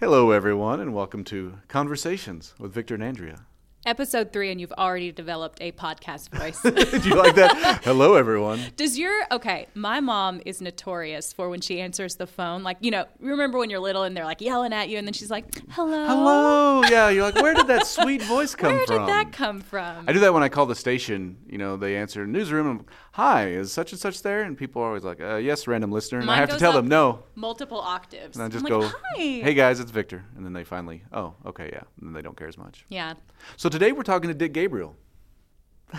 Hello, everyone, and welcome to Conversations with Victor and Andrea. Episode three, and you've already developed a podcast voice. Did you like that? Hello, everyone. Does your okay? My mom is notorious for when she answers the phone, like you know, remember when you're little and they're like yelling at you, and then she's like, "Hello, Hello. Yeah, you're like, where did that sweet voice come Where from? Where did that come from?" I do that when I call the station. You know, they answer newsroom. Hi, is such and such there? And people are always like, uh, "Yes, random listener." And I have to tell them no. Multiple octaves. And I just I'm go, like, "Hi." "Hey guys, it's Victor," and then they finally, "Oh, okay, yeah," and then they don't care as much. Yeah. So today we're talking to Dick Gabriel.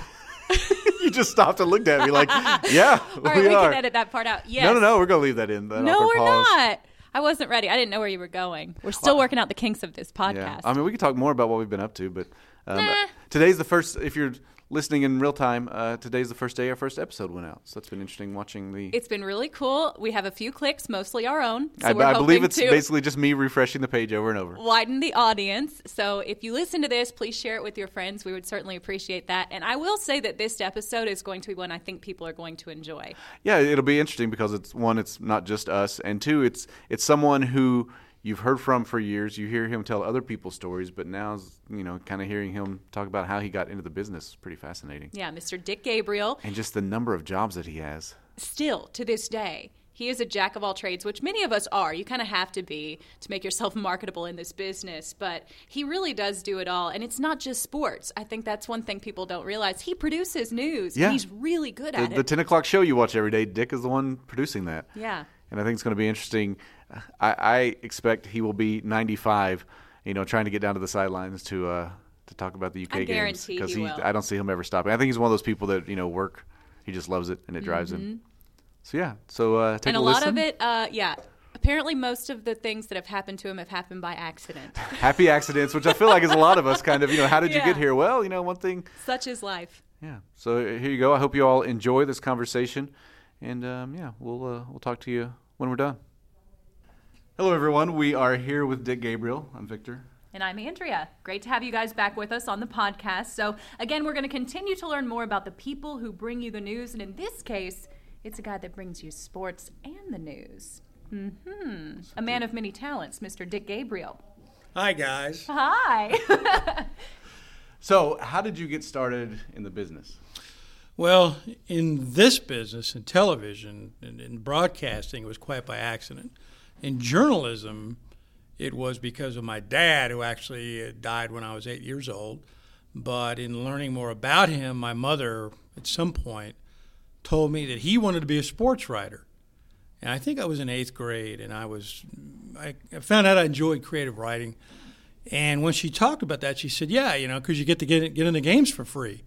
you just stopped and looked at me like, "Yeah, All right, we, we, are." can edit that part out. Yes. No, no, no. We're gonna leave that in. That No, we're pause. not. I wasn't ready. I didn't know where you were going. We're still working out the kinks of this podcast. Yeah, I mean, we could talk more about what we've been up to, but um, Nah. today's the first. If you're listening in real time, uh, today's the first day our first episode went out. So that's been interesting watching the. it's been really cool. We have a few clicks, mostly our own. So I, we're I believe it's to basically just me refreshing the page over and over. widen the audience. So if you listen to this, please share it with your friends. We would certainly appreciate that. And I will say that this episode is going to be one I think people are going to enjoy. Yeah, it'll be interesting because it's one, it's not just us, and two, it's it's someone who you've heard from for years. You hear him tell other people's stories, but now, you know, kind of hearing him talk about how he got into the business is pretty fascinating. Yeah, Mr. Dick Gabriel, And just the number of jobs that he has. still to this day, he is a jack of all trades, which many of us are. You kind of have to be to make yourself marketable in this business, but he really does do it all. And it's not just sports. I think that's one thing people don't realize. He produces news. Yeah. He's really good The, at it. the 10 o'clock show you watch every day, Dick is the one producing that. yeah. and I think it's going to be interesting. I, I expect he will be 95, you know, trying to get down to the sidelines to uh, to talk about the UK I games because he he. I don't see him ever stopping. I think he's one of those people that you know work. He just loves it and it drives him. So yeah, so uh, take Mm-hmm. and a, a lot listen. of it, uh, yeah. Apparently, most of the things that have happened to him have happened by accident. Happy accidents, which I feel like is a lot of us kind of. You know, how did you get here? Well, you know, one thing. Such is life. Yeah. So uh, here you go. I hope you all enjoy this conversation, and um, yeah, we'll uh, we'll talk to you when we're done. Hello, everyone. We are here with Dick Gabriel. I'm Victor. And I'm Andrea. Great to have you guys back with us on the podcast. So, again, we're going to continue to learn more about the people who bring you the news. And in this case, it's a guy that brings you sports and the news. hmm A man of many talents, Mr. Dick Gabriel. Hi, guys. Hi. So, how did you get started in the business? Well, in this business, in television and in broadcasting, it was quite by accident. In journalism, it was because of my dad, who actually uh, died when I was eight years old. But in learning more about him, my mother, at some point, told me that he wanted to be a sports writer. And I think I was in eighth grade, and I was, I I found out I enjoyed creative writing. And when she talked about that, she said, "Yeah, you know, because you get to get get in the games for free."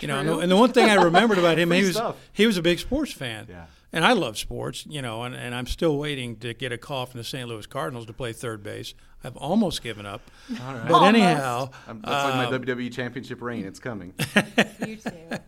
You know, and the, and the one thing I remembered about him, he was stuff. he was a big sports fan. Yeah. And I love sports, you know, and, and I'm still waiting to get a call from the St. Louis Cardinals to play third base. I've almost given up. But Almost. anyhow, Um, that's like my um, WWE Championship reign. It's coming. you too.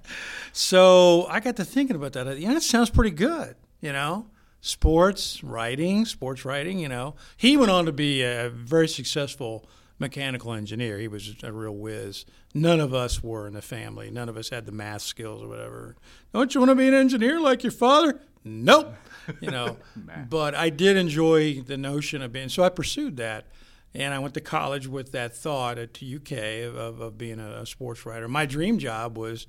So I got to thinking about that. Yeah, that sounds pretty good. You know, sports writing, sports writing. You know, he went on to be a very successful mechanical engineer. He was a real whiz. None of us were in the family. None of us had the math skills or whatever. Don't you want to be an engineer like your father? Nope. You know, but I did enjoy the notion of being. So I pursued that. And I went to college with that thought at UK of, of being a, a sports writer. My dream job was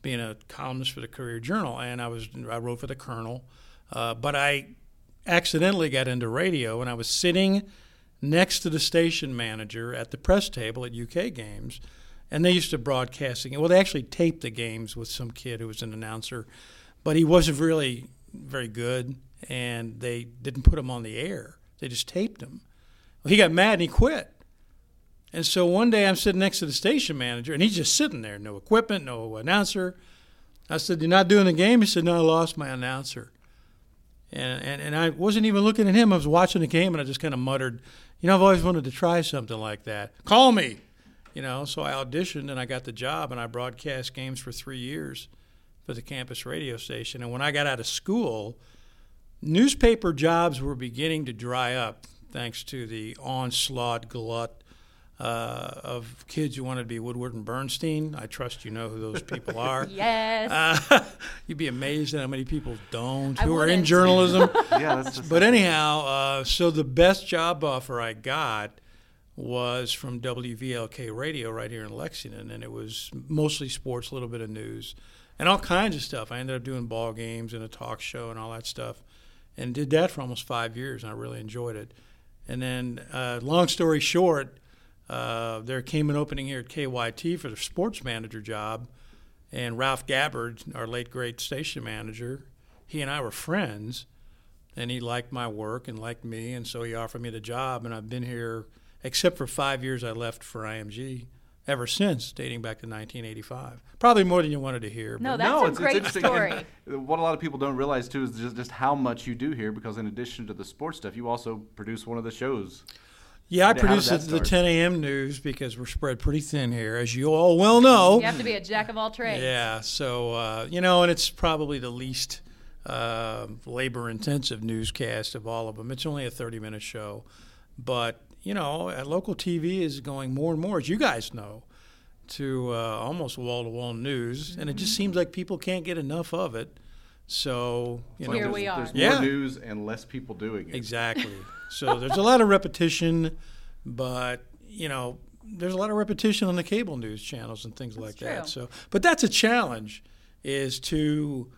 being a columnist for the Courier Journal, and I was I wrote for the Kernel, uh, but I accidentally got into radio, and I was sitting next to the station manager at the press table at UK games, and they used to broadcasting. Well, they actually taped the games with some kid who was an announcer, but he wasn't really very good, and they didn't put him on the air. They just taped him. Well, he got mad and he quit. And so one day I'm sitting next to the station manager, and he's just sitting there, no equipment, no announcer. I said, "You're not doing the game?" He said, "No, I lost my announcer." And, and and I wasn't even looking at him. I was watching the game, and I just kind of muttered, "You know, I've always wanted to try something like that. Call me." You know, so I auditioned and I got the job, and I broadcast games for three years for the campus radio station. And when I got out of school, newspaper jobs were beginning to dry up thanks to the onslaught glut uh, of kids who wanted to be Woodward and Bernstein. I trust you know who those people are. Yes. Uh, you'd be amazed at how many people don't I who are in journalism. yeah, but anyhow, uh, so the best job offer I got was from WVLK Radio right here in Lexington, and it was mostly sports, a little bit of news, and all kinds of stuff. I ended up doing ball games and a talk show and all that stuff, and did that for almost five years, and I really enjoyed it. And then, uh, long story short, uh, there came an opening here at KYT for the sports manager job, and Ralph Gabbard, our late great station manager, he and I were friends, and he liked my work and liked me, and so he offered me the job, and I've been here, except for five years I left for IMG, ever since, dating back to 1985. Probably more than you wanted to hear. No, that's no, a it's, great it's interesting. story. And what a lot of people don't realize too is just, just how much you do here because in addition to the sports stuff, you also produce one of the shows. Yeah, I produce the, the 10 a.m. news because we're spread pretty thin here, as you all well know. You have to be a jack of all trades. Yeah, so uh, you know, and it's probably the least uh, labor-intensive newscast of all of them. It's only a 30-minute show, but you know, uh, local TV is going more and more, as you guys know, to uh, almost wall-to-wall news, and it just seems like people can't get enough of it. So you know, Here there's, we are. There's Yeah. more news and less people doing it. Exactly. so there's a lot of repetition, but you know, there's a lot of repetition on the cable news channels and things like that. So, but that's a challenge, is to,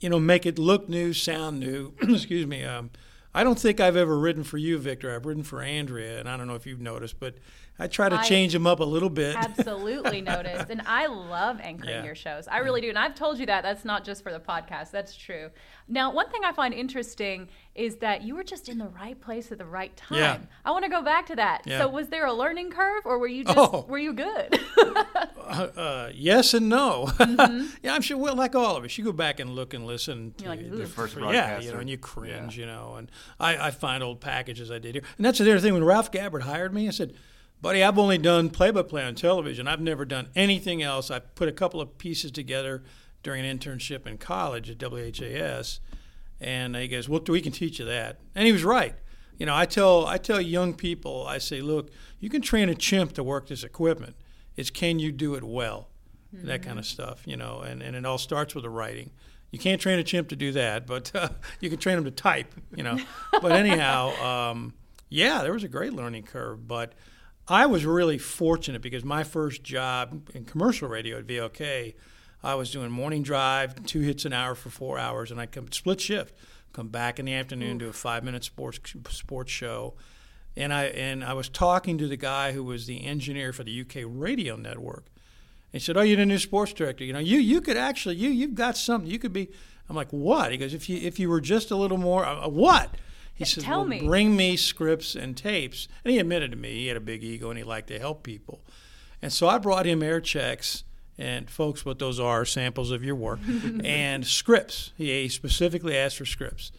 you know, make it look new, sound new. Excuse me. Um, I don't think I've ever written for you, Victor. I've written for Andrea, and I don't know if you've noticed, but I try to I change them up a little bit. Absolutely noticed. And I love anchoring Yeah. your shows. I really do. And I've told you that. That's not just for the podcast. That's true. Now, one thing I find interesting is that you were just in the right place at the right time. Yeah. I want to go back to that. Yeah. So was there a learning curve or were you just Oh. were you good? uh, yes and no. Mm-hmm. yeah, I'm sure. Well, like all of us, you go back and look and listen to You're like, the "Ooh." Your first yeah, broadcast you know, and you cringe, yeah. you know. And I, I find old packages I did here, and that's the other thing. When Ralph Gabbard hired me, I said, "Buddy, I've only done play-by-play on television. I've never done anything else. I put a couple of pieces together during an internship in college at WHAS." And he goes, "Well, we can teach you that." And he was right. You know, I tell I tell young people, I say, "Look, you can train a chimp to work this equipment. It's can you do it well?" That kind of stuff, you know. And and it all starts with the writing. You can't train a chimp to do that, but uh, you can train them to type, you know. but anyhow, um, yeah, there was a great learning curve, but. I was really fortunate because my first job in commercial radio at VLK, I was doing morning drive, two hits an hour for four hours, and I'd come split shift, come back in the afternoon, do a five minute sports sports show, and I and I was talking to the guy who was the engineer for the UK radio network. He said, "Oh, you're the new sports director. You know, you you could actually you you've got something. You could be." I'm like, "What?" He goes, "If you if you were just a little more uh, what?" He says, tell well, me. bring me scripts and tapes. And he admitted to me he had a big ego and he liked to help people. And so I brought him air checks and folks, what those are samples of your work and scripts. He, specifically asked for scripts.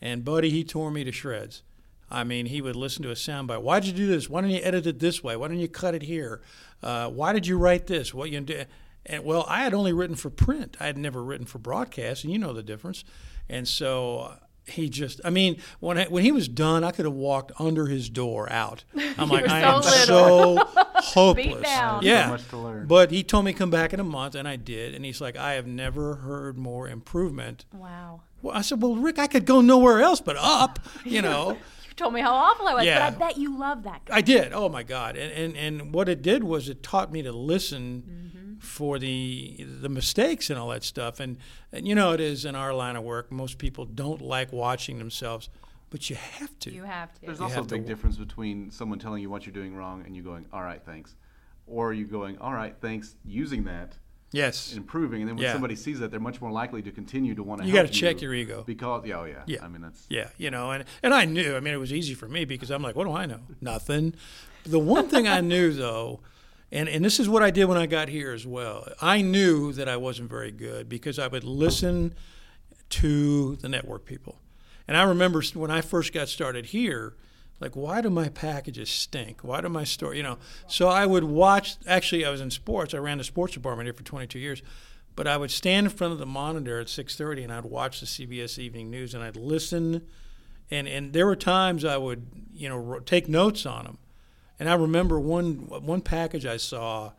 And buddy, he tore me to shreds. I mean, he would listen to a soundbite. Why'd you do this? Why don't you edit it this way? Why don't you cut it here? Uh, why did you write this? What you do? And well, I had only written for print. I had never written for broadcast, and you know the difference. And so uh, he just, I mean, when I, when he was done, I could have walked under his door out. I'm like, were i am little. so hopeless. down. Yeah, So much to learn. but he told me come back in a month, and I did. And he's like, I have never heard more improvement. wow. Well, I said, well, Rick, I could go nowhere else but up, you know. You told me how awful I was, Yeah. but I bet you love that guy. I did. Oh my God! And, and and what it did was it taught me to listen Mm-hmm. For the the mistakes and all that stuff. And and you know it is in our line of work. Most people don't like watching themselves, but you have to. You have to. There's You also a have to big difference between someone telling you what you're doing wrong and you going, "All right, thanks," or you going, "All right, thanks," using that yes. improving, and then when Yeah. somebody sees that, they're much more likely to continue to want to. You got gotta check your ego. because yeah, oh yeah, Yeah. I mean that's Yeah, you know, and and I knew. I mean, it was easy for me because I'm like, what do I know? Nothing. The one thing I knew though, and and this is what I did when I got here as well. I knew that I wasn't very good because I would listen to the network people, and I remember when I first got started here. Like, why do my packages stink? Why do my store, you know? So I would watch. Actually, I was in sports. I ran the sports department here for 22 years, but I would stand in front of the monitor at 6:30 and I'd watch the CBS Evening News and I'd listen, and and there were times I would you know take notes on them, And I remember one one package I saw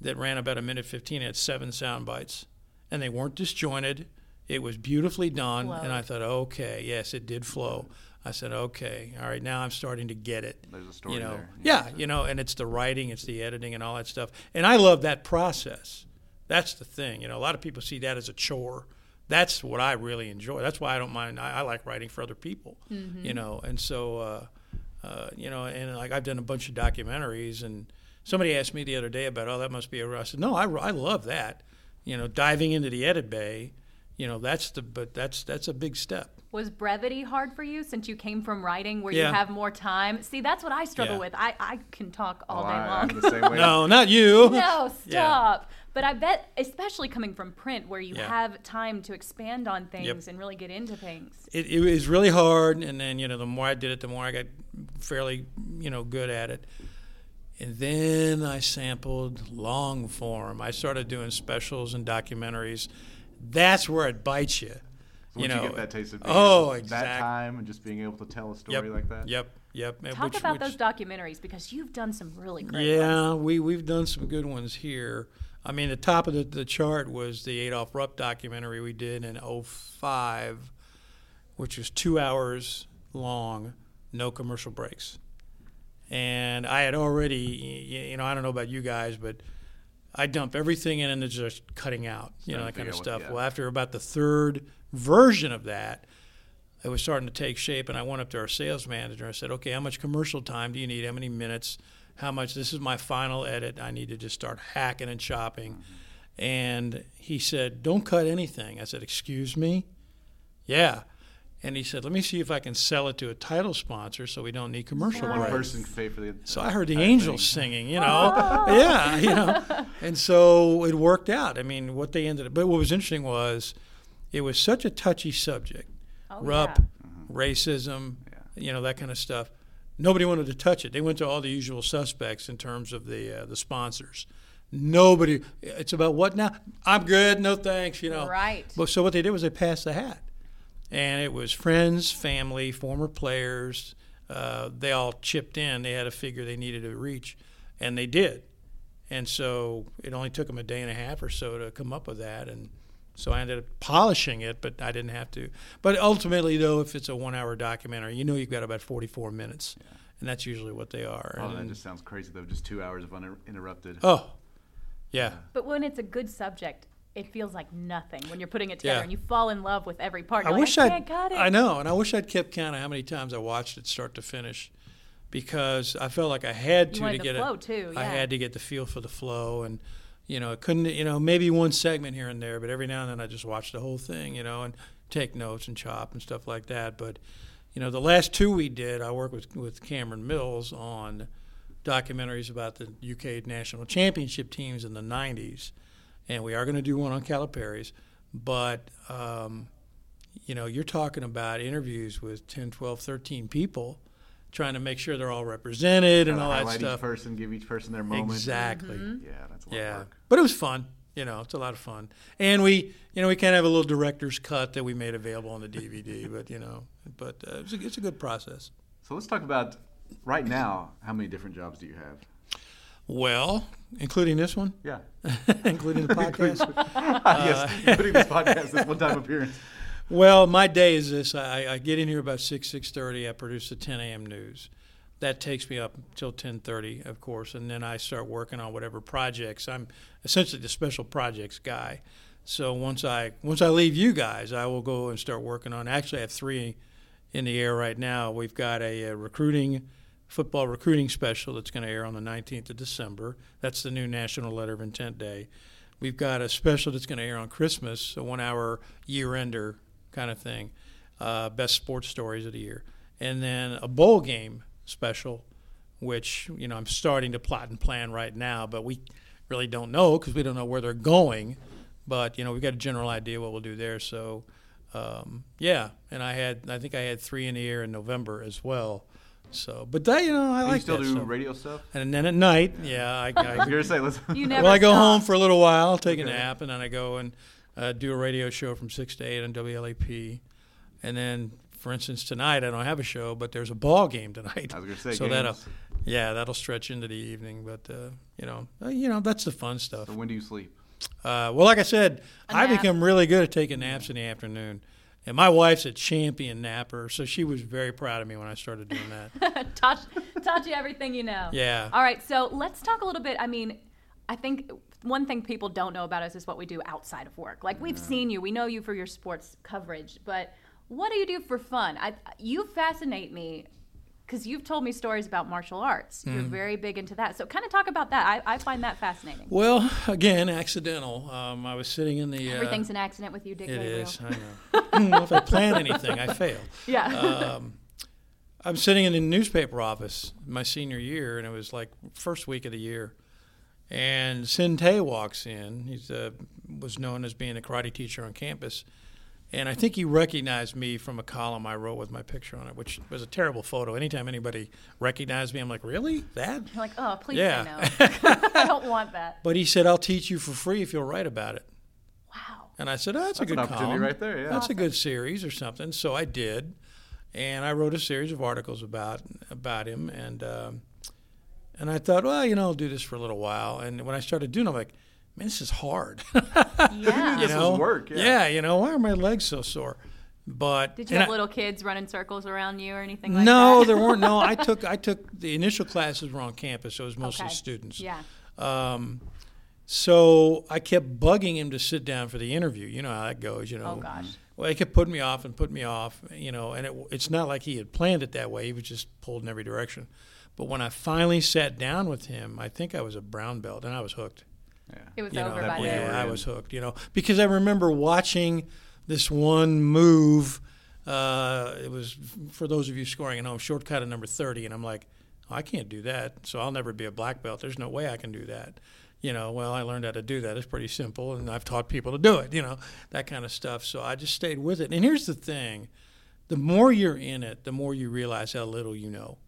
that ran about a minute 15 had seven sound bites, and they weren't disjointed. It was beautifully done, and I thought, okay, yes, it did flow. I said, okay, all right, now I'm starting to get it. There's a story you know, there. yeah, you know, and it's the writing, it's the editing, and all that stuff. And I love that process. That's the thing. You know, a lot of people see that as a chore. That's what I really enjoy. That's why I don't mind. I, I like writing for other people. You know, and so, uh, uh, you know, and like I've done a bunch of documentaries, and somebody asked me the other day about, oh, that must be a. I said, no, I, I love that. You know, diving into the edit bay. You know, that's the but that's that's a big step. Was brevity hard for you since you came from writing where Yeah. you have more time? See, that's what I struggle Yeah. with. I, I can talk all Oh, day I, long. I'm the same way. No, not you. no, Yeah. Stop. But I bet, especially coming from print, where you Yeah. have time to expand on things and really get into things. it, it was really hard and then you know the more i did it the more i got fairly you know good at it and then i sampled long form i started doing specials and documentaries that's where it bites you you know you get that taste of oh that exactly time and just being able to tell a story yep like that. yep yep uh, Talk which- about which- those documentaries because you've done some really great ones. yeah, ones. we we've done some good ones here. I mean, the top of the, the chart was the Adolf Rupp documentary we did in 05, which was two hours long, no commercial breaks. And I had already, you know, I don't know about you guys, but I dump everything in and it's just cutting out, you know, that kind of stuff. Well, after about the third version of that, it was starting to take shape, and I went up to our sales manager. And I said, "Okay, how much commercial time do you need? How many minutes? How much? This is my final edit. I need to just start hacking and chopping." Mm-hmm. And he said, "Don't cut anything." I said, "Excuse me?" Yeah. And he said, "Let me see if I can sell it to a title sponsor, so we don't need commercial One breaks." person can pay for the. So I heard the angels thing. singing, you know. yeah, you know. And so it worked out. I mean, what they ended up, but what was interesting was it was such a touchy subject. Oh, Rupp, yeah. racism, Yeah. you know, that kind of stuff. Nobody wanted to touch it. They went to all the usual suspects in terms of the uh, the sponsors. Nobody. It's about what now? I'm good. No thanks. You know. Right. Well, so what they did was they passed the hat, and it was friends, family, former players. Uh, they all chipped in. They had a figure they needed to reach, and they did. And so it only took them a day and a half or so to come up with that, and so I ended up polishing it, but I didn't have to. But ultimately, though, if it's a one-hour documentary, you know you've got about 44 minutes, and that's usually what they are. Oh, that just sounds crazy though. Just two hours of uninterrupted. oh, yeah. But when it's a good subject, it feels like nothing when you're putting it together Yeah. and you fall in love with every part. I You're like, wish I I'd, can't it. I know, and I wish I'd kept count of how many times I watched it start to finish, because I felt like I had You to wanted to the get flow, it. too, I had to get the feel for the flow, and you know, it couldn't, you know, maybe one segment here and there, but every now and then I just watch the whole thing, you know, and take notes and chop and stuff like that. But you know, the last two we did, I worked with with Cameron Mills on documentaries about the UK national championship teams in the '90s, and we are going to do one on Calipari's, but. Um, you know, you're talking about interviews with 10, 12, 13 people trying to make sure they're all represented and all that highlight stuff. each person, give each person their moment. Exactly. Mm-hmm. Yeah, that's a lot of Yeah. work. But it was fun. You know, it's a lot of fun. And we, you know, we kind of have a little director's cut that we made available on the DVD, but, you know, but uh, it's, a, it's a good process. So let's talk about right now. How many different jobs do you have? Well, including this one, Yeah. including the podcast. yes, including this podcast, this one-time appearance. Well, my day is this: I, I get in here about six six thirty. I produce the ten a.m. news. That takes me up until ten thirty, of course, and then I start working on whatever projects. I'm essentially the special projects guy. So once I once I leave you guys, I will go and start working on. Actually, I have three in the air right now. We've got a, a recruiting football recruiting special that's going to air on the 19th of December. That's the new National Letter of Intent Day. We've got a special that's going to air on Christmas, a one-hour year-ender kind of thing, uh, best sports stories of the year, and then a bowl game special, which you know I'm starting to plot and plan right now, but we really don't know because we don't know where they're going. But you know we've got a general idea what we'll do there. So um, yeah, and I had I think I had three in the air in November as well. So, but that you know I Do like you still that do stuff. radio stuff? And then at night, yeah, I, I was I gonna say, let's. You never well, I go stop. home for a little while, take a nap, and then I go and uh, do a radio show from six to eight on WLAP. And then, for instance, tonight I don't have a show, but there's a ball game tonight. I was gonna say, so that'll. Yeah, that'll stretch into the evening, but uh, you know, uh, you know that's the fun stuff. So when do you sleep? Uh, well, like I said, I nap. become really good at taking naps in the afternoon, and my wife's a champion napper, so she was very proud of me when I started doing that. taught, taught you everything you know. Yeah. All right, so let's talk a little bit. I mean, I think one thing people don't know about us is what we do outside of work. Like we've seen you, we know you for your sports coverage, but what do you do for fun? I, you fascinate me because you've told me stories about martial arts. You're Mm. very big into that. So kind of talk about that. I, I find that fascinating. Well, again, accidental. Um, I was sitting in the. Uh, Everything's an accident with you, Dick It Gabriel. is. I know. Mm, if I plan anything, I fail. Yeah. Um, I'm sitting in the newspaper office my senior year, and it was like first week of the year. And Sin Tay walks in. He uh, was known as being a karate teacher on campus, and I think he recognized me from a column I wrote with my picture on it, which was a terrible photo. Anytime anybody recognized me, I'm like, really that? You're like, oh, please Yeah. say no. I don't want that. But he said, I'll teach you for free if you'll write about it. Wow. And I said, oh, that's, That's a an good opportunity column. right there, yeah. That's a good series or something. So I did, and I wrote a series of articles about about him, and um, and I thought, well, you know, I'll do this for a little while. And when I started doing, it, I'm like, man, this is hard. Yeah. you This is know, work, yeah. you know, why are my legs so sore? But Did you have I- little kids running circles around you or anything like no, that? there weren't. No, I took I took the initial classes were on campus, so it was mostly Okay. students. Yeah. Um, so I kept bugging him to sit down for the interview. You know how that goes. You know. Oh gosh. Well, he kept putting me off and putting me off, you know, and it, it's not like he had planned it that way. He was just pulled in every direction. But when I finally sat down with him, I think I was a brown belt and I was hooked. Yeah. It was You over that by then. yeah, I was hooked, you know, because I remember watching this one move. Uh, it was, for those of you scoring at home, shortcut at number 30. And I'm like, oh, I can't do that. So I'll never be a black belt. There's no way I can do that. You know, well, I learned how to do that. It's pretty simple. And I've taught people to do it, you know, that kind of stuff. So I just stayed with it. And here's the thing the more you're in it, the more you realize how little you know.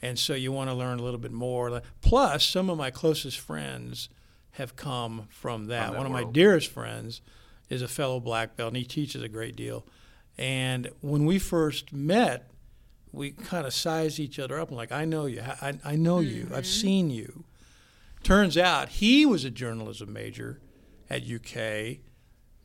And so you want to learn a little bit more. Plus, some of my closest friends have come from that. From that One of my dearest friends is a fellow black belt, and he teaches a great deal. And when we first met, we kind of sized each other up. I'm like, I know you. I, I know you. I've seen you. Turns out he was a journalism major at UK.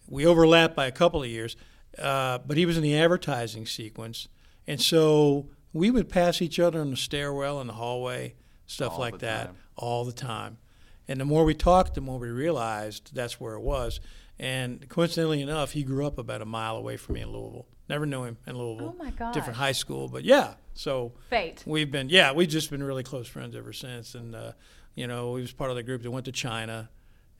We overlapped by a couple of years, uh, but he was in the advertising sequence. And so we would pass each other in the stairwell, in the hallway, stuff All like that, time. all the time. And the more we talked, the more we realized that's where it was. And coincidentally enough, he grew up about a mile away from me in Louisville. Never knew him in Louisville. Oh my God. Different high school, but yeah. So Fate. we've been, yeah, we've just been really close friends ever since. And uh, you know, he was part of the group that went to China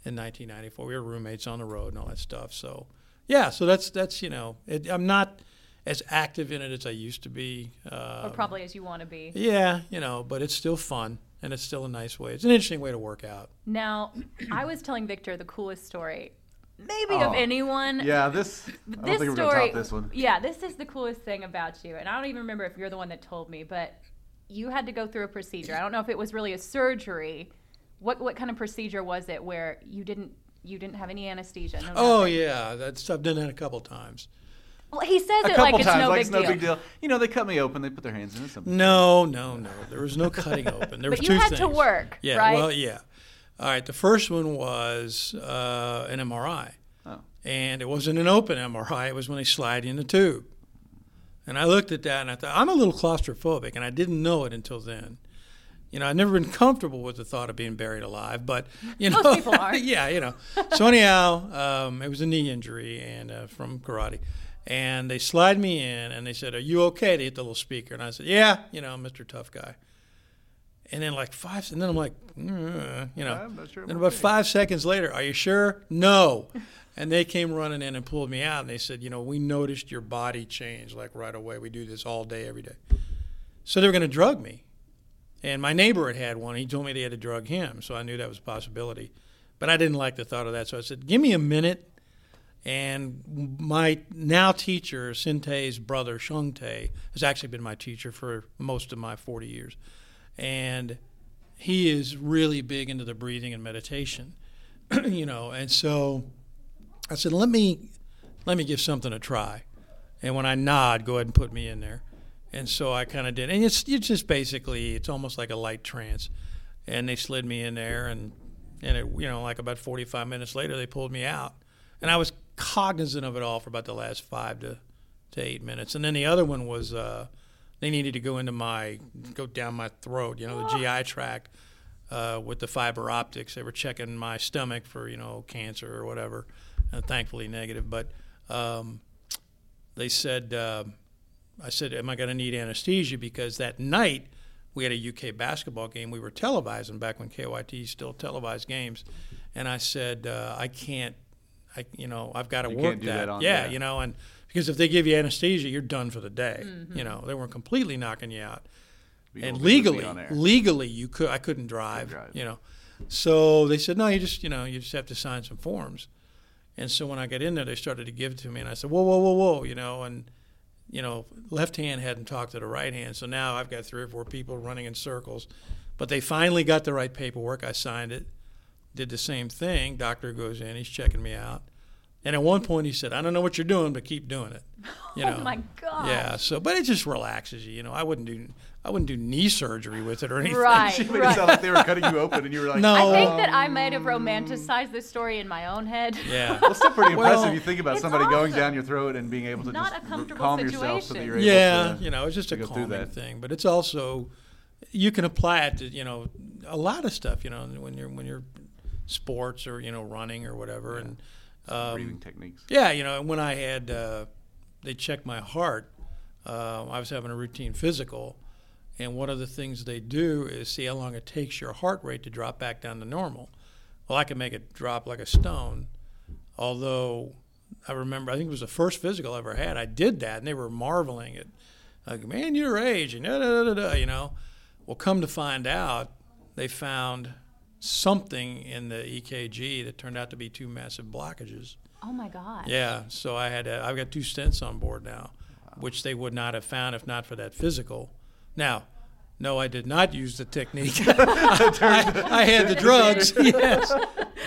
in 1994. We were roommates on the road and all that stuff. So yeah, so that's that's you know, it, I'm not as active in it as I used to be. Uh, Or probably as you want to be. yeah, you know, but it's still fun and it's still a nice way. It's an interesting way to work out. Now, I was telling Victor the coolest story, maybe of Oh. anyone. Yeah, this. I don't this think we're story, top this one. yeah, this is the coolest thing about you, and I don't even remember if you're the one that told me, but you had to go through a procedure. I don't know if it was really a surgery. What what kind of procedure was it where you didn't you didn't have any anesthesia? No Oh nothing? yeah, that's I've done that a couple times. Well, he says A it couple like it's times, no, like big, it's no deal. big deal. You know, they cut me open. They put their hands in it. Something. No, no, no. There was no cutting open. There was But two you had things. to work, Yeah. right? Well, yeah. All right. The first one was uh, an MRI, Oh. and it wasn't an open MRI. It was when they slide you in the tube. And I looked at that and I thought I'm a little claustrophobic, and I didn't know it until then. You know, I'd never been comfortable with the thought of being buried alive, but you know, Most people are. yeah, you know. So anyhow, um, it was a knee injury and uh, from karate, and they slide me in and they said, "Are you okay?" They hit the little speaker, and I said, "Yeah, you know, Mr. Tough Guy." And then like five, and then I'm like, mm, you know, I'm not sure and about five seconds later, are you sure? No. And they came running in and pulled me out, and they said, you know, we noticed your body change like right away. We do this all day, every day. So they were going to drug me. And my neighbor had had one. He told me they had to drug him, so I knew that was a possibility. But I didn't like the thought of that, so I said, give me a minute. And my now teacher, Sintei's brother, Shung Tae, has actually been my teacher for most of my 40 years. And he is really big into the breathing and meditation, you know. And so I said, let me let me give something a try. And when I nod, go ahead and put me in there. And so I kind of did, and it's it's just basically it's almost like a light trance, and they slid me in there, and and it, you know like about 45 minutes later they pulled me out, and I was cognizant of it all for about the last five to to eight minutes, and then the other one was uh, they needed to go into my go down my throat, you know, the GI tract. Uh, with the fiber optics, they were checking my stomach for you know cancer or whatever, and thankfully negative. But um, they said, uh, I said, am I going to need anesthesia? Because that night we had a UK basketball game we were televising back when KYT still televised games, and I said, uh, I can't, I you know, I've got to You work can't do that on- yeah, yeah. you know, and because if they give you anesthesia, you're done for the day. Mm-hmm. You know, they weren't completely knocking you out We and don't think we'll be legally, legally, you could I couldn't drive, drive. You know, so they said no, you just you know you just have to sign some forms. And so when I got in there, they started to give it to me, and I said whoa whoa whoa whoa, you know, and you know left hand hadn't talked to the right hand, so now I've got three or four people running in circles. But they finally got the right paperwork. I signed it, did the same thing. Doctor goes in, he's checking me out. And at one point he said, "I don't know what you're doing, but keep doing it." You oh know. Oh my God. Yeah. So, but it just relaxes you. You know, I wouldn't do, I wouldn't do knee surgery with it or anything. Right, She made it right. sound like they were cutting you open, and you were like, No. I think that I might have romanticized this story in my own head. Yeah. Well, it's still pretty Well, impressive. You think about it's somebody going down your throat and being able to Not just a comfortable calm yourself so that situation. you're able Yeah. to. You know, it's just a go through calming that. thing, but it's also you can apply it to you know a lot of stuff. You know, when you're when you're sports or you know running or whatever, and um, breathing techniques. Yeah, you know, when I had uh, they checked my heart, uh, I was having a routine physical, and one of the things they do is see how long it takes your heart rate to drop back down to normal. Well, I can make it drop like a stone, although I remember I think it was the first physical I ever had. I did that, and they were marveling at, like, man, your age, and da da da da, you know. Well, come to find out, they found something in the EKG that turned out to be two massive blockages. Oh my God. Yeah, so I had uh, I've got two stents on board now, which they would not have found if not for that physical. Now, no, I did not use the technique. I, I had the drugs, yes,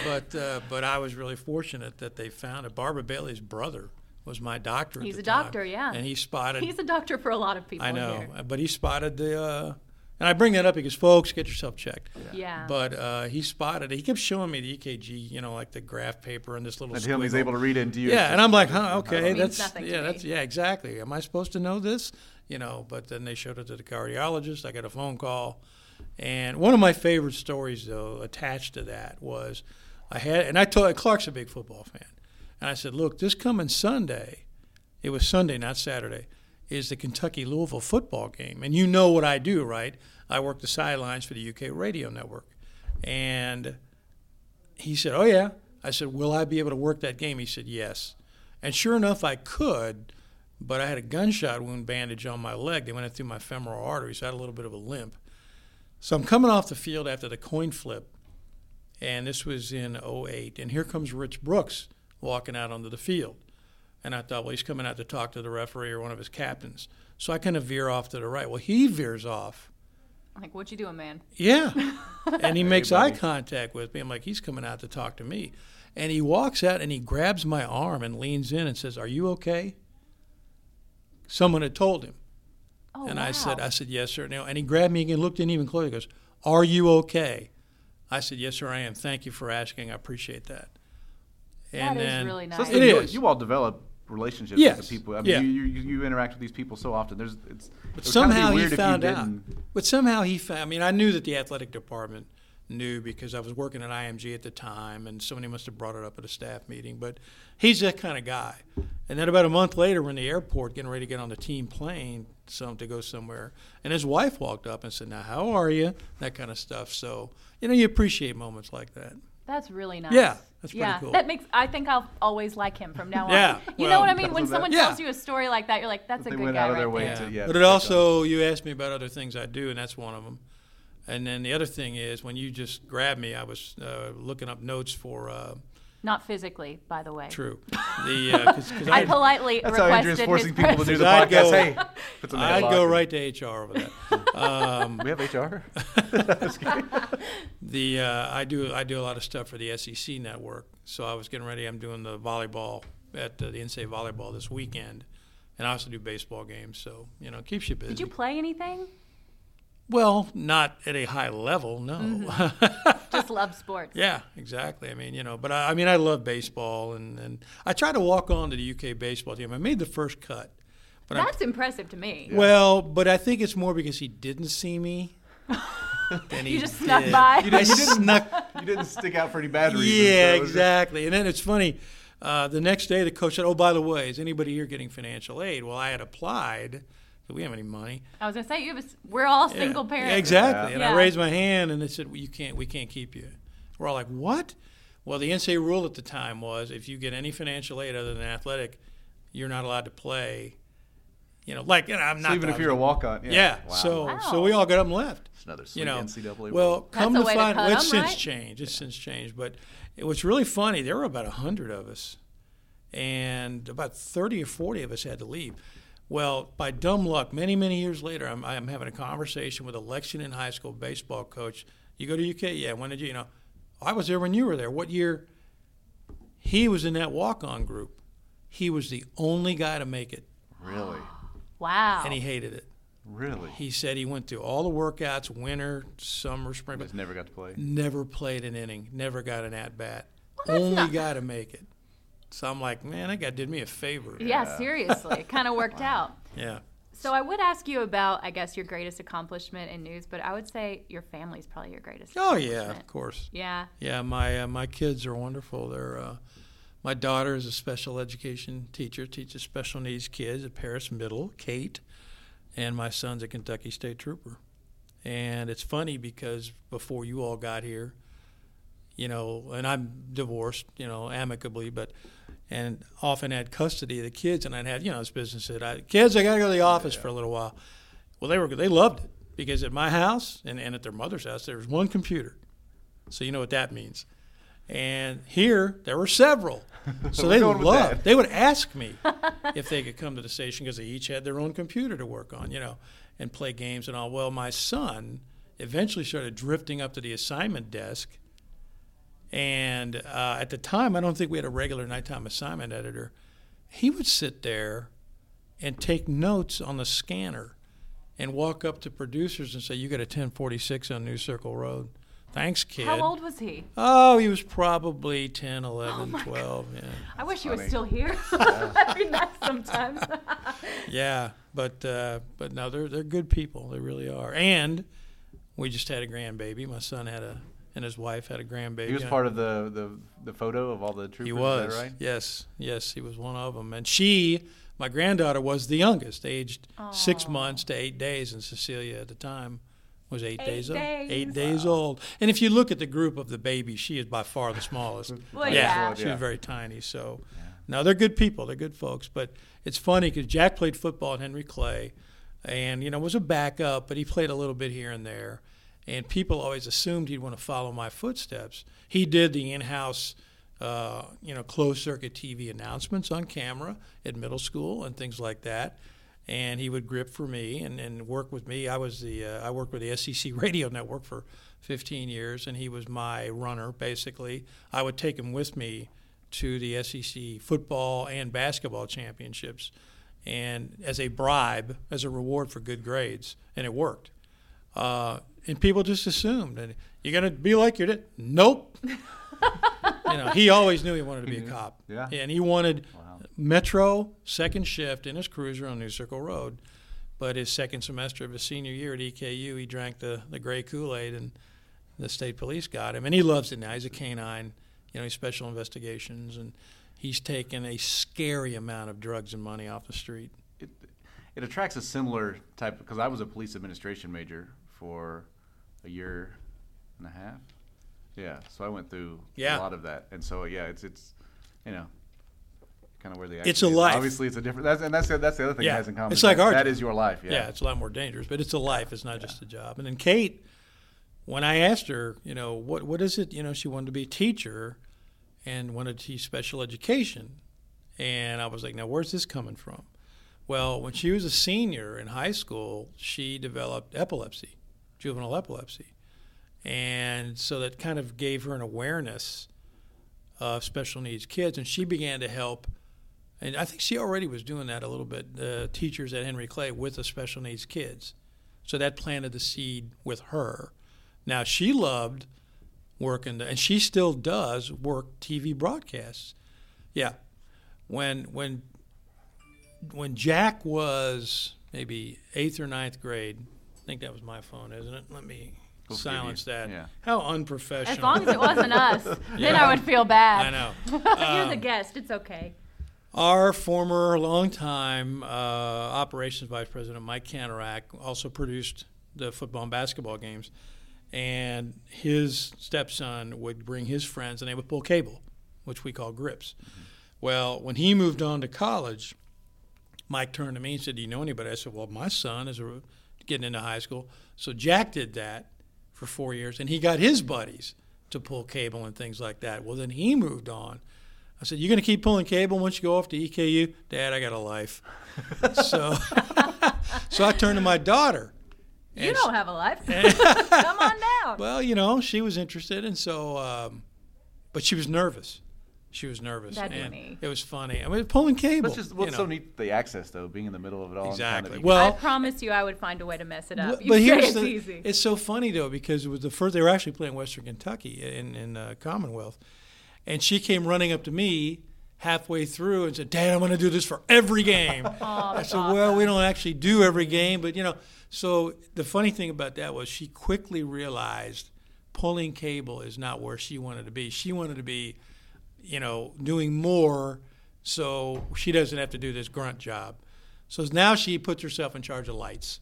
but uh, but I was really fortunate that they found it. Barbara Bailey's brother was my doctor. at He's a time, doctor, yeah. and he spotted. He's a doctor for a lot of people I know, here. but he spotted the. Uh, and I bring that up because folks, get yourself checked. Yeah. But uh, he spotted it. He kept showing me the EKG, you know, like the graph paper and this little. Until he's able to read into you. Yeah, and I'm like, huh, okay, that's yeah, that's yeah, exactly. Am I supposed to know this? You know, but then they showed it to the cardiologist. I got a phone call, and one of my favorite stories though attached to that was I had, and I told Clark's a big football fan, and I said, look, this coming Sunday, it was Sunday, not Saturday, is the Kentucky Louisville football game, and you know what I do, right? I work the sidelines for the UK radio network, and he said, "Oh yeah." I said, "Will I be able to work that game?" He said, "Yes." And sure enough, I could, but I had a gunshot wound bandage on my leg. They went through my femoral artery, so I had a little bit of a limp. So I'm coming off the field after the coin flip, and this was in 08, and here comes Rich Brooks walking out onto the field. And I thought, well, he's coming out to talk to the referee or one of his captains. So I kind of veer off to the right. Well, he veers off. Like, what you doing, man? Yeah. And he makes eye contact with me. I'm like, he's coming out to talk to me. And he walks out and he grabs my arm and leans in and says, Are you okay? Someone had told him. Oh, and wow. I said, I said, Yes, sir. Now, and he grabbed me again, looked in even closer, He goes, Are you okay? I said, Yes, sir, I am. Thank you for asking. I appreciate that. That is then, really nice. So It you, you all develop relationships Yes. with the people. I mean, Yeah. you, you you interact with these people so often. There's it's. But it would kinda be somehow he weird if you found out. But somehow he found. I mean, I knew that the athletic department knew because I was working at IMG at the time, and somebody must have brought it up at a staff meeting. But he's that kind of guy. And then about a month later, we're in the airport getting ready to get on the team plane, some to go somewhere, and his wife walked up and said, "Now, how are you?" That kind of stuff. So you know, you appreciate moments like that. That's really nice. Yeah, that's pretty yeah, cool. that makes. I think I'll always like him from now on. Yeah, you well, know what I mean? When someone that- tells Yeah. you a story like that, you're like, "That's a They good went guy out of their right way there." to yeah. but it pick also, you asked me about other things I do, and that's one of them. And then the other thing is when you just grabbed me, I was uh, looking up notes for. Uh, Not physically, by the way. True. The uh 'cause 'cause I I'd, politely That's how requested Andrew's forcing his people to do the I'd podcast. go- hey, put some I'd go right to HR over that. Um, We have HR. the uh, I do I do a lot of stuff for the SEC network. So I was getting ready. I'm doing the volleyball at uh, the NCAA volleyball this weekend, and I also do baseball games. So you know, it keeps you busy. Did you play anything? Well, not at a high level, no. Mm-hmm. Just love sports. yeah, exactly. I mean, you know, but I, I mean, I love baseball, and, and I tried to walk on to the UK baseball team. I made the first cut, but I, That's impressive to me. well, but I think it's more because he didn't see me. than he You just snuck by. You didn't, you didn't, snuck you didn't stick out for any bad reasons. Yeah, so it was- exactly. And then it's funny. Uh, the next day, the coach said, "Oh, by the way, is anybody here getting financial aid?" Well, I had applied. So we have any money. I was gonna say you have a s we're all Yeah. single parents. Yeah, exactly. And Yeah. I raised my hand, and they said, well, "You can't. We can't keep you." We're all like, "What?" Well, the NCAA rule at the time was if you get any financial aid other than athletic, you're not allowed to play. You know, like you know, I'm So not even if you're a was- walk on. Yeah. Yeah. Wow. So Wow. so we all got up and left. It's another sweet you know, NCAA rule. well, come That's a to way find, cut well, it's 'em, since right? changed. It's since changed, but it was really funny. There were about a hundred of us, and about thirty or forty of us had to leave. Well, by dumb luck, many many years later, I'm, I'm having a conversation with a Lexington High School baseball coach. You go to UK? Yeah. When did you? You know, I was there when you were there. What year? He was in that walk-on group. He was the only guy to make it, really, Wow. and he hated it. really. He said he went through all the workouts, winter, summer, spring, but Just never got to play. never played an inning, never got an at bat. that's Only not- guy to make it. So I'm like, man, that guy did me a favor. yeah, seriously, it kind of worked out. Yeah. So I would ask you about, I guess, your greatest accomplishment in news, but I would say your family's probably your greatest. Oh yeah, of course. Yeah. Yeah, my uh, my kids are wonderful. They're uh, my daughter is a special education teacher, teaches special needs kids at Paris Middle, Kate, and my son's a Kentucky State Trooper. And it's funny because before you all got here, you know, and I'm divorced, you know, amicably, but and often had custody of the kids, and I'd have you know this business that I kids I got to go to the office for a little while. Well, they were they loved it because at my house and, and at their mother's house there was one computer, so you know what that means. And here there were several, so they loved. They would ask me if they could come to the station because they each had their own computer to work on, you know, and play games and all. Well, my son eventually started drifting up to the assignment desk and uh, at the time, I don't think we had a regular nighttime assignment editor. He would sit there and take notes on the scanner and walk up to producers and say, You got a 1046 on New Circle Road. Thanks, kid. How old was he? Oh, he was probably 10, Oh 11, 12. Yeah. I wish he was still here. That'd be nice sometimes. Yeah, but uh, but no, they're they're good people. They really are. And we just had a grandbaby. My son had a and his wife had a grandbaby. He was part of the, the the photo of all the troopers. He was. that right? Yes, yes, he was one of them. And she, my granddaughter, was the youngest, aged six months to eight days, and Cecilia at the time was eight, Eight days, old. Eight days old. And if you look at the group of the babies, she is by far the smallest. Well, yeah, yeah. she Yeah. was very tiny. So, now they're good people. They're good folks. But it's funny because Jack played football at Henry Clay, and you know was a backup, but he played a little bit here and there. And people always assumed he'd want to follow my footsteps. He did the in-house, uh, you know, closed-circuit TV announcements on camera at middle school and things like that. And he would grip for me and, and work with me. I was the uh, I worked with the SEC Radio Network for 15 years, and he was my runner basically. I would take him with me to the SEC football and basketball championships, and as a bribe, as a reward for good grades, and it worked. Uh, and people just assumed, and you're gonna be like your dad. Nope. you know, he always knew he wanted to be a cop. Yeah. And he wanted Wow. Metro second shift in his cruiser on New Circle Road. But his second semester of his senior year at EKU, he drank the, the gray Kool Aid, and the state police got him. And he loves it now. He's a canine, you know, he's special investigations, and he's taken a scary amount of drugs and money off the street. It, it attracts a similar type because I was a police administration major for a year and a half. Yeah, so I went through Yeah. a lot of that, and so yeah, it's it's you know kind of where the It's a is. life. Obviously, it's a different. That's and that's the, that's the other thing Yeah. it has in common. It's like that, our that is your life. Yeah. Yeah. it's a lot more dangerous, but it's a life. It's not just a job. And then Kate, when I asked her, you know, what what is it? You know, she wanted to be a teacher, and wanted to teach special education, and I was like, now where's this coming from? Well, when she was a senior in high school, she developed epilepsy, juvenile epilepsy, and so that kind of gave her an awareness of special needs kids, and she began to help and I think she already was doing that a little bit. Uh, teachers at Henry Clay with the special needs kids, so that planted the seed with her. Now she loved working, and she still does work TV broadcasts. Yeah, when when when Jack was maybe eighth or ninth grade, think that was my phone, isn't it? Let me We'll silence you. that. Yeah. How unprofessional. As long as it wasn't us, then Yeah. I would feel bad. I know. You're the guest. It's okay. Our former, longtime uh, operations vice president, Mike Canterac, also produced the football and basketball games. And his stepson would bring his friends, and they would pull cable, which we call grips. Well, when he moved on to college, Mike turned to me and said, Do you know anybody? I said, Well, my son is a, getting into high school. So Jack did that for four years, and he got his buddies to pull cable and things like that. Well, then he moved on. I said, "You're going to keep pulling cable once you go off to EKU, Dad? I got a life." so, so I turned to my daughter. You don't have a life. Come on down. well, you know, she was interested, and so, um, but she was nervous. She was nervous, That'd be and me. it was funny. I mean, pulling cable. What's just you what's know. so neat the access though, being in the middle of it all. and kind of Exactly. Well, I promise you, I would find a way to mess it up. Well, but here's it's the, easy. it's so funny though because it was the first they were actually playing Western Kentucky in in uh, Commonwealth, and she came running up to me halfway through and said, "Dad, I'm going to do this for every game." oh, I said, "Well, we don't actually do every game, but you know." So the funny thing about that was she quickly realized pulling cable is not where she wanted to be. She wanted to be, you know, doing more so she doesn't have to do this grunt job. So now she puts herself in charge of lights.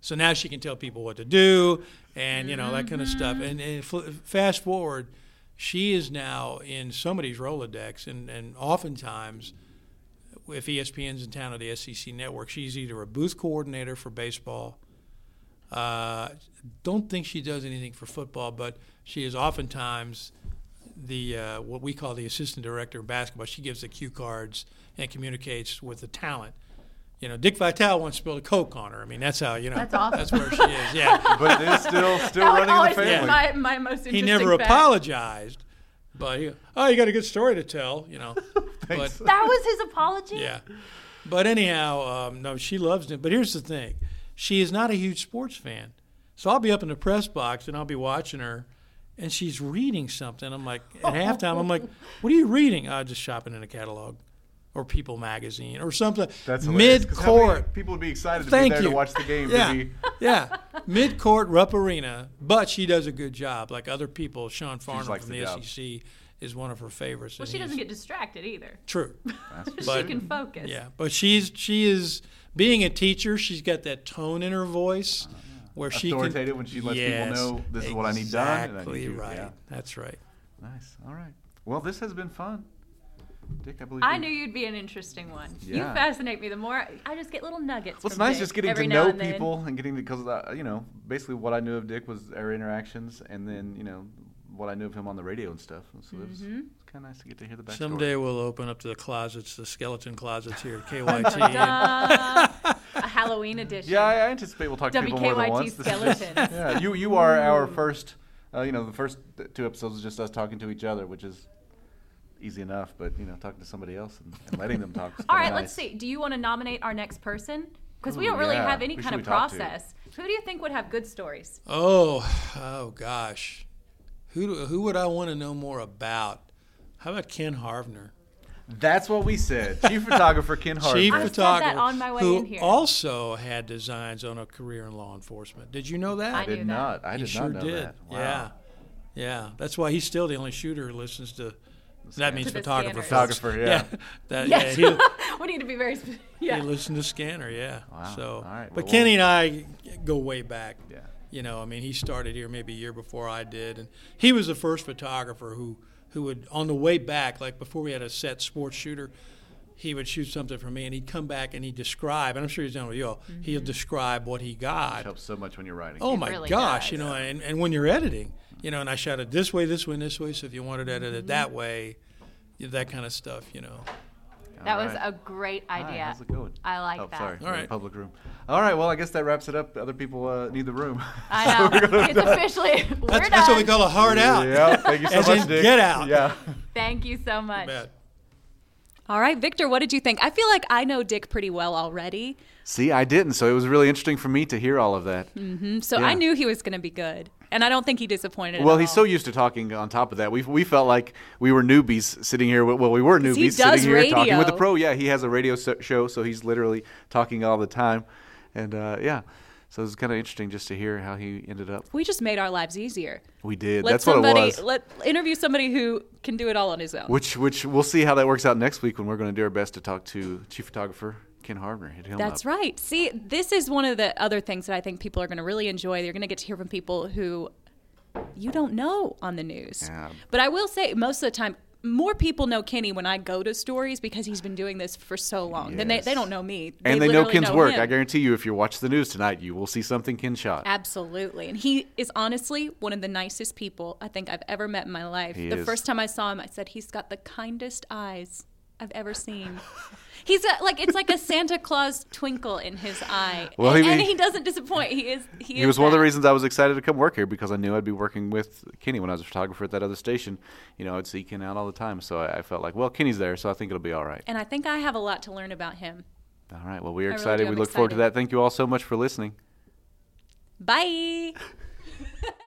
So now she can tell people what to do and, you know, that kind of stuff. And, and fast forward, she is now in somebody's Rolodex. And, and oftentimes, if ESPN's in town or the SEC network, she's either a booth coordinator for baseball. Uh, don't think she does anything for football, but she is oftentimes the uh, what we call the assistant director of basketball. She gives the cue cards and communicates with the talent. You know, Dick Vitale once spilled a coke on her. I mean, that's how you know. That's awesome. That's where she is. Yeah. but it is still still that running always the be family. my, my most interesting he never fact. apologized, but he, oh, you got a good story to tell. You know, but That was his apology? yeah. But anyhow, um, no, she loves it. But here's the thing: she is not a huge sports fan. So I'll be up in the press box and I'll be watching her, and she's reading something. I'm like, at halftime, I'm like, "What are you reading?" I'm just shopping in a catalog, or People magazine, or something. That's hilarious, mid 'cause how many court. People would be excited to Thank be there you. to watch the game. Yeah, be, yeah. Mid court, Rupp Arena, but she does a good job. Like other people, Sean Farnham from the the. SEC is one of her favorites. Well, she doesn't get distracted either. true. that's she can focus. Yeah, but she's she is being a teacher. She's got that tone in her voice uh-huh. Where she can Authoritative when she lets people know this is what I need done, and I need Exactly right. yeah. That's right. nice. All right. Well, this has been fun. Dick, I believe I you- knew you'd be an interesting one. You fascinate me. The more I just get little nuggets. Well, it's from nice Dick just getting to know and then. people and getting because uh, you know basically what I knew of Dick was our interactions, and then you know what I knew of him on the radio and stuff. So it was, Mm-hmm. It's kind of nice to get to hear the backstory. Someday we'll open up to the closets, the skeleton closets here at KYT. and- Uh, a Halloween edition. Yeah, I, I anticipate we'll talk to people more than WKYT once. skeletons. yeah, you you are our first. Uh, you know, the first two episodes is just us talking to each other, which is easy enough. But you know, talking to somebody else and, and letting them talk. All right, All let's see. Do you want to nominate our next person? Because we don't really yeah. have any Who kind of we talk to? process. Who do you think would have good stories? oh, oh gosh, who do, who would I want to know more about? How about Ken Harvner? That's what we said. Chief photographer Ken Hart. Chief I said that photographer on my way who in here. also had designs on a career in law enforcement. Did you know that? I I did knew that. not. I he did sure not know did. that. Wow. Yeah, yeah. That's why he's still the only shooter who listens to. That means To photographer. Photographer, yeah. That, Yes. yeah he, we need to be very. Sp- he yeah. listened to Scanner. Yeah. Wow. So, All right. but Well, Kenny and I go way back. Yeah. You know, I mean, he started here maybe a year before I did, and he was the first photographer who who would on the way back, like before we had a set sports shooter. He would shoot something for me, and he'd come back and he'd describe. And I'm sure he's done with you all. Mm-hmm. He'll describe what he got, It helps so much when you're writing. Oh It my really gosh, does. you know, and, and when you're editing, you know, and I shot it this way, this way, and this way. So if you wanted to edit it that mm-hmm. way, you- that kind of stuff, you know. That All was a great Hi, idea. how's it going? I like oh, that. sorry. All we're in a. Public room. All right. Well, I guess that wraps it up. Other people uh, need the room. I know. it's officially. We're That's, done. that's what we call a hard out. yeah. Thank you so much, Dick. get out. Yeah. Thank you so much. Bet. All right, Victor, what did you think? I feel like I know Dick pretty well already, See, I didn't, so it was really interesting for me to hear all of that. so Yeah. I knew he was going to be good, and I don't think he disappointed. Well, at he's all. so used to talking on top of that. We we felt like we were newbies sitting here. Well, we were newbies he sitting does here talking with the pro. Yeah, he has a radio so- show, so he's literally talking all the time. And uh, yeah, so it was kind of interesting just to hear how he ended up. we just made our lives easier. We did. Let That's what somebody it was. let interview somebody who can do it all on his own. Which which we'll see how that works out next week when we're going to do our best to talk to chief photographer Ken Harbner. That's up. right. See, this is one of the other things that I think people are going to really enjoy. They're going to get to hear from people who you don't know on the news. Yeah. But I will say, most of the time, more people know Kenny when I go to stories because he's been doing this for so long. Then they, they don't know me. And they know Ken's work. him. I guarantee you, if you watch the news tonight, you will see something Ken shot. Absolutely. And he is honestly one of the nicest people I think I've ever met in my life. He the is. first time I saw him, I said, he's got the kindest eyes I've ever seen. He's a, like it's like a Santa Claus twinkle in his eye, Well, and, he- and he doesn't disappoint. He is. He, He is was one of the reasons I was excited to come work here because I knew I'd be working with Kenny when I was a photographer at that other station. You know, I'd see Kenny out all the time, so I, I felt like, well, Kenny's there, so I think it'll be all right. And I think I have a lot to learn about him. All right. Well, we are I excited. do. we look forward to that. Thank you all so much for listening. Bye.